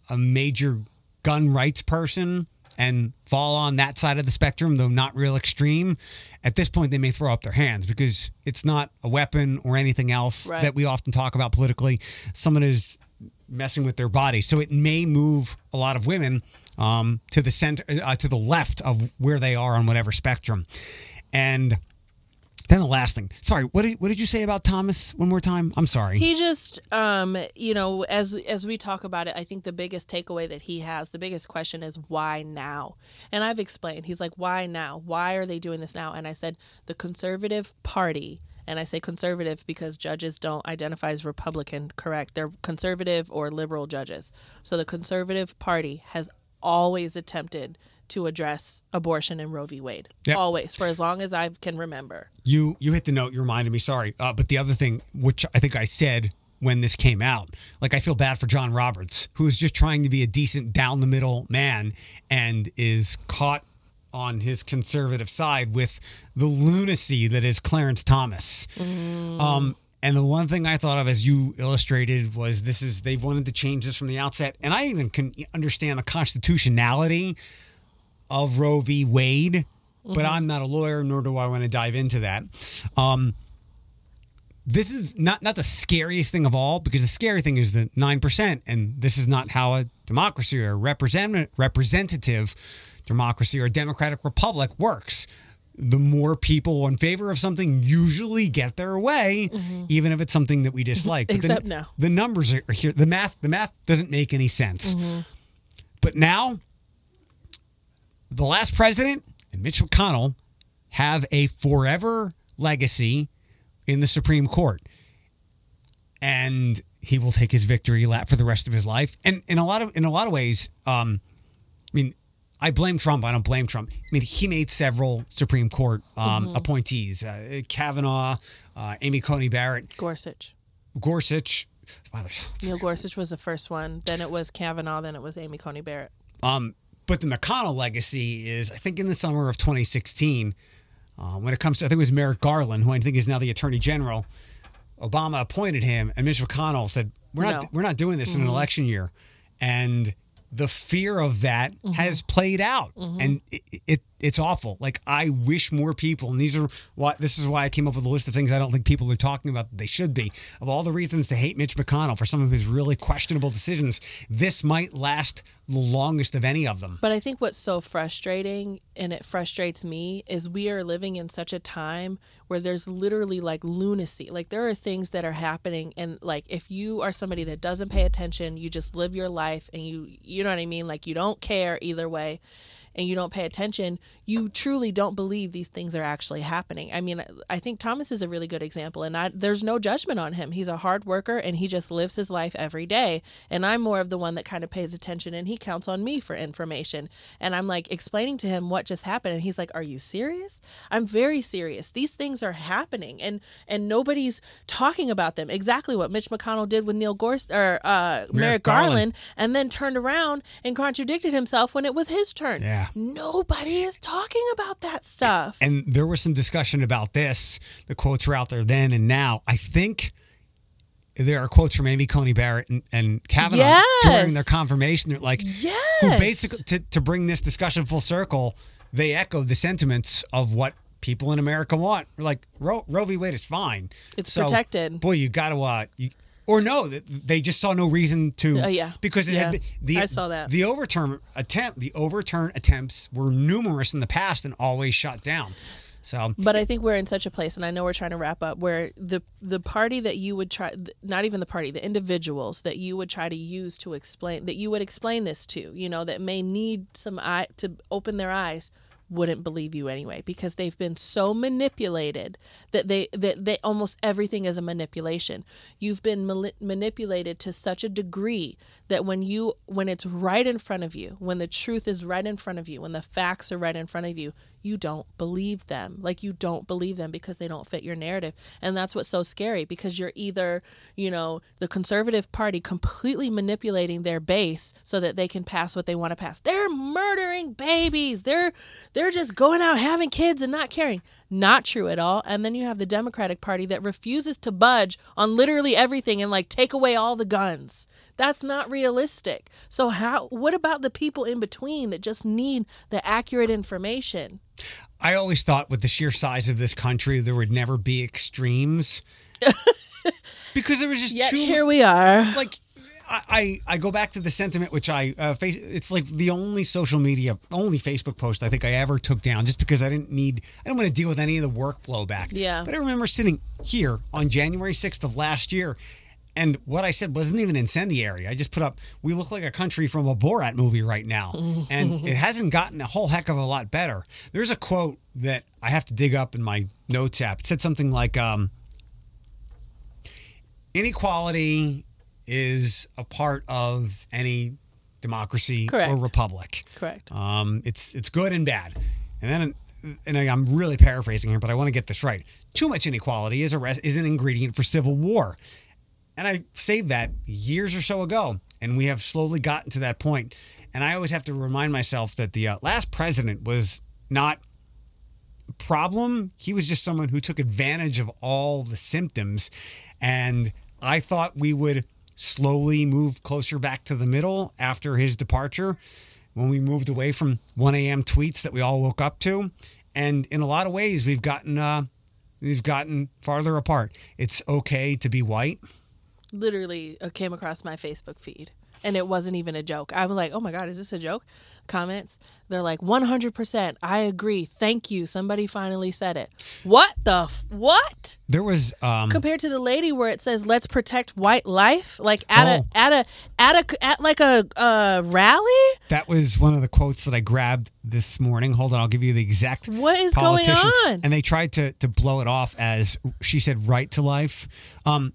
a major gun rights person and fall on that side of the spectrum, though not real extreme, at this point they may throw up their hands because it's not a weapon or anything else Right. that we often talk about politically. Someone is messing with their body, so it may move a lot of women um, to the center, uh, to the left of where they are on whatever spectrum, and. Then the last thing. Sorry, what did, what did you say about Thomas one more time? I'm sorry. He just, um, you know, as as we talk about it, I think the biggest takeaway that he has, the biggest question is why now? And I've explained. He's like, why now? Why are they doing this now? And I said, the conservative party. And I say conservative because judges don't identify as Republican, correct? They're conservative or liberal judges. So the conservative party has always attempted to address abortion in Roe v. Wade. Yep. Always, for as long as I can remember. You you hit the note. You reminded me. Sorry, uh, but the other thing, which I think I said when this came out, like I feel bad for John Roberts, who is just trying to be a decent down the middle man and is caught on his conservative side with the lunacy that is Clarence Thomas. Um, and the one thing I thought of, as you illustrated, was this is they've wanted to change this from the outset, and I even can understand the constitutionality of Roe v. Wade, but I'm not a lawyer, nor do I want to dive into that. Um, this is not not the scariest thing of all because the scary thing is the nine percent, and this is not how a democracy or a represent representative democracy or a democratic republic works. The more people in favor of something usually get their way, mm-hmm. even if it's something that we mm-hmm. dislike. But the- Except now. the numbers are here. The math, the math doesn't make any sense. Mm-hmm. But now, the last president and Mitch McConnell have a forever legacy in the Supreme Court. And he will take his victory lap for the rest of his life. And in a lot of in a lot of ways, um, I blame Trump. I don't blame Trump. I mean, he made several Supreme Court um, appointees: uh, Kavanaugh, uh, Amy Coney Barrett, Gorsuch. Gorsuch. Wow, Neil Gorsuch was the first one. Then it was Kavanaugh. Then it was Amy Coney Barrett. Um, but the McConnell legacy is, I think, in the summer of 2016, uh, when it comes to, I think it was Merrick Garland, who I think is now the Attorney General. Obama appointed him, and Mitch McConnell said, "We're not, No. we're not doing this in an election year," and the fear of that has mm-hmm. played out, mm-hmm. and it, it it's awful. Like I wish more people, and these are what this is why I came up with a list of things I don't think people are talking about that they should be. Of all the reasons to hate Mitch McConnell for some of his really questionable decisions, this might last the longest of any of them. But I think what's so frustrating, and it frustrates me, is we are living in such a time where there's literally like lunacy. Like there are things that are happening, and like if you are somebody that doesn't pay attention, you just live your life, and you you know what I mean. Like you don't care either way and you don't pay attention, you truly don't believe these things are actually happening. I mean, I think Thomas is a really good example, and I, there's no judgment on him. He's a hard worker and he just lives his life every day. And I'm more of the one that kind of pays attention and he counts on me for information. And I'm like explaining to him what just happened, and he's like, "Are you serious?" I'm very serious. These things are happening, and and nobody's talking about them. Exactly what Mitch McConnell did with Neil Gorsuch or uh, Merrick Garland, Garland, and then turned around and contradicted himself when it was his turn. Yeah. Nobody is talking about that stuff. And there was some discussion about this. The quotes were out there then and now. I think there are quotes from Amy Coney Barrett and, and Kavanaugh yes. during their confirmation. They're like, yes. who basically, to, to bring this discussion full circle, they echoed the sentiments of what people in America want. We're like, Roe, Roe v. Wade is fine. It's so, protected. Boy, you got to, uh, you, or no, they just saw no reason to. Uh, yeah, because it yeah. had the I saw that the overturn attempt. The overturn attempts were numerous in the past and always shut down. So, but I think we're in such a place, and I know we're trying to wrap up, where the the party that you would try, not even the party, the individuals that you would try to use to explain that you would explain this to, you know, that may need some eye to open their eyes wouldn't believe you anyway because they've been so manipulated that they that they almost everything is a manipulation. You've been manipulated to such a degree that when you when it's right in front of you, when the truth is right in front of you, when the facts are right in front of you, you don't believe them. Like you don't believe them because they don't fit your narrative. And that's what's so scary because you're either, you know, the conservative party completely manipulating their base so that they can pass what they want to pass. They're murdering babies. They're they're just going out having kids and not caring. Not true at all. And then you have the Democratic Party that refuses to budge on literally everything and like take away all the guns. That's not realistic. So how what about the people in between that just need the accurate information? I always thought with the sheer size of this country there would never be extremes. because there was just Yet too here we are. Like I, I go back to the sentiment which I uh, face. It's like the only social media, only Facebook post I think I ever took down, just because I didn't need. I don't want to deal with any of the workflow back. Yeah. But I remember sitting here on January sixth of last year, and what I said wasn't even incendiary. I just put up, we look like a country from a Borat movie right now. and it hasn't gotten a whole heck of a lot better. There's a quote that I have to dig up in my notes app. It said something like, um, inequality is a part of any democracy Correct. or republic. Correct. Um, it's it's good and bad. And then and I'm really paraphrasing here, but I want to get this right. Too much inequality is a is an ingredient for civil war. And I saved that years or so ago, and we have slowly gotten to that point. And I always have to remind myself that the uh, last president was not a problem. He was just someone who took advantage of all the symptoms. And I thought we would slowly move closer back to the middle after his departure when we moved away from 1 a.m. tweets that we all woke up to. And in a lot of ways, we've gotten uh, we've gotten farther apart. It's okay to be white literally uh, came across my Facebook feed and it wasn't even a joke. I was like, oh my God, is this a joke? Comments, they're like, 100%, I agree. Thank you. Somebody finally said it. What the, f- what? There was, um, compared to the lady where it says, let's protect white life, like at Oh. a, at a, at a, at like a, uh, rally? that was one of the quotes that I grabbed this morning. Hold on, I'll give you the exact What is going on? And they tried to, to blow it off as she said, right to life. Um,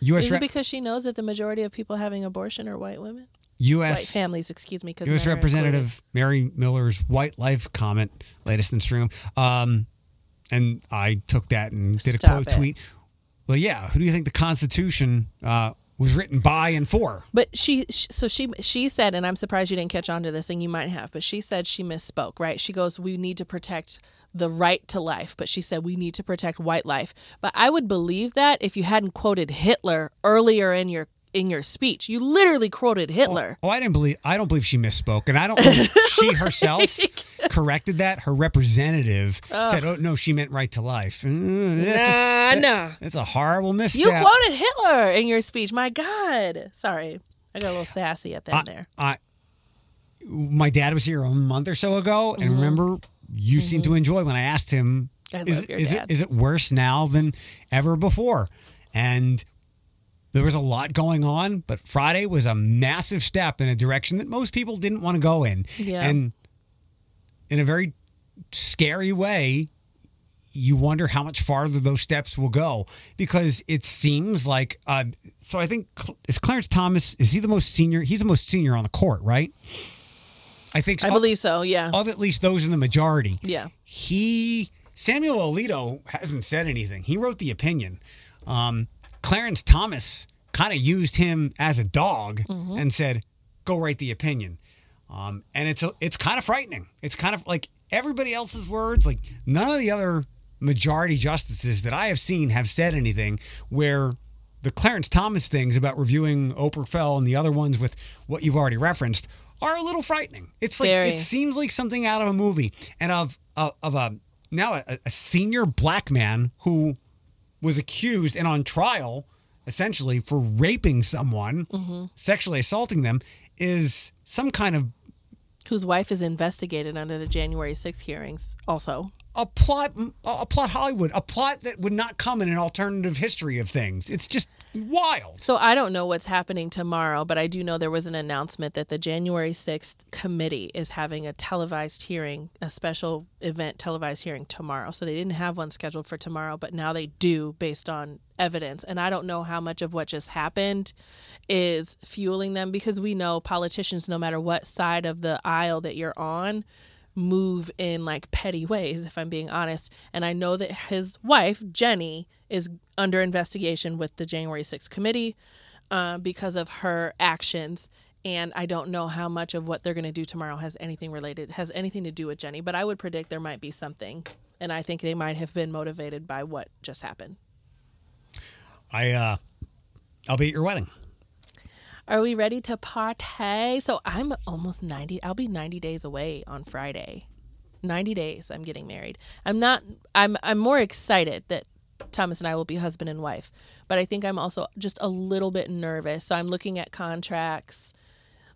U.S. Is it because she knows that the majority of people having abortion are white women? White U.S. families, excuse me. Because U.S. Representative Mary Miller's white life comment, latest in stream. Um, and I took that and did Stop a quote it. tweet. Well, yeah. Who do you think the Constitution uh, was written by and for? But she, so she, she said, and I'm surprised you didn't catch on to this, and you might have, but she said she misspoke, right? She goes, "We need to protect the right to life," but she said we need to protect white life. But I would believe that if you hadn't quoted Hitler earlier in your in your speech. You literally quoted Hitler. Oh, I didn't believe. I don't believe she misspoke, and I don't believe she herself corrected that, her representative said, "Oh no, she meant right to life." Mm, that's, a, Nah, nah. that's a horrible misstep. You quoted Hitler in your speech. My God. Sorry. I got a little sassy at the I, end there. I, my dad was here a month or so ago, and remember, you seemed to enjoy when I asked him, Mm-hmm. Is, love it- your is it is it worse now than ever before?" And there was a lot going on, but Friday was a massive step in a direction that most people didn't want to go in, Yeah. and in a very scary way. You wonder how much farther those steps will go because it seems like. Uh, so I think is Clarence Thomas is he the most senior? He's the most senior on the court, right? I think. So. I believe so. Yeah. of at least those in the majority. Yeah. He Samuel Alito hasn't said anything. He wrote the opinion. Um, Clarence Thomas kind of used him as a dog Mm-hmm. and said, "Go write the opinion." Um, and it's it's kind of frightening. It's kind of like everybody else's words. Like none of the other majority justices that I have seen have said anything where the Clarence Thomas things about reviewing Oprah and the other ones with what you've already referenced are a little frightening. It's like Very. it seems like something out of a movie and of of, of a now a, a senior black man who was accused and on trial essentially for raping someone, sexually assaulting them is some kind of Whose wife is investigated under the January 6th hearings also. A plot a plot Hollywood, a plot that would not come in an alternative history of things. It's just wild. So I don't know what's happening tomorrow, but I do know there was an announcement that the January 6th committee is having a televised hearing, a special event televised hearing tomorrow. So they didn't have one scheduled for tomorrow, but now they do based on evidence. And I don't know how much of what just happened is fueling them because we know politicians, no matter what side of the aisle that you're on, move in like petty ways, if I'm being honest. And I know that his wife, Ginni, is under investigation with the January 6th committee uh, because of her actions. And I don't know how much of what they're going to do tomorrow has anything related, has anything to do with Ginni, but I would predict there might be something. And I think they might have been motivated by what just happened. I uh I'll be at your wedding. Are we ready to party? So I'm almost 90. I'll be 90 days away on Friday. 90 days I'm getting married. I'm not I'm I'm more excited that Thomas and I will be husband and wife, but I think I'm also just a little bit nervous. So I'm looking at contracts.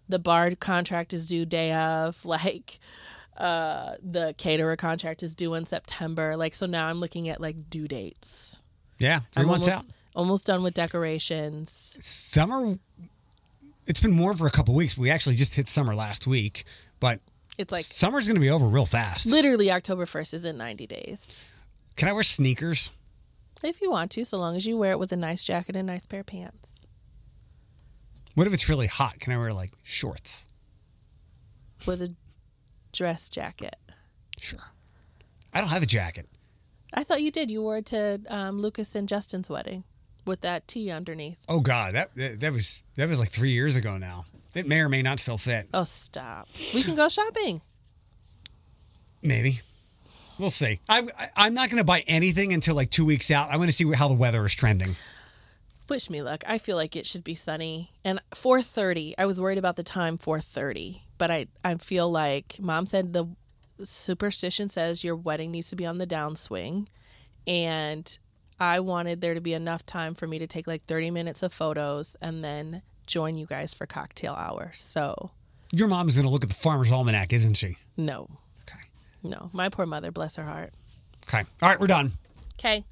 The bar contract is due day of like uh the caterer contract is due in September. Like so now I'm looking at like due dates. Yeah, 3 I'm months almost, out. almost done with decorations. Summer it's been warm for a couple weeks. We actually just hit summer last week, but It's like summer's going to be over real fast. literally October 1st is in 90 days. Can I wear sneakers? If you want to, so long as you wear it with a nice jacket and a nice pair of pants. What if it's really hot? Can I wear like shorts? With a dress jacket. Sure. I don't have a jacket. I thought you did. You wore it to um, Lucas and Justin's wedding with that tee underneath. Oh God, that, that that was that was like three years ago now. It may or may not still fit. Oh, stop. We can go shopping. Maybe. We'll see. I'm I'm not going to buy anything until like two weeks out. I want to see how the weather is trending. Wish me luck. I feel like it should be sunny. And 4:30. I was worried about the time 4:30, but I I feel like mom said the superstition says your wedding needs to be on the downswing and I wanted there to be enough time for me to take like 30 minutes of photos and then join you guys for cocktail hour. So, Your mom's going to look at the farmer's almanac, isn't she? no. Okay. No. My poor mother, bless her heart. Okay. All right, we're done. Okay.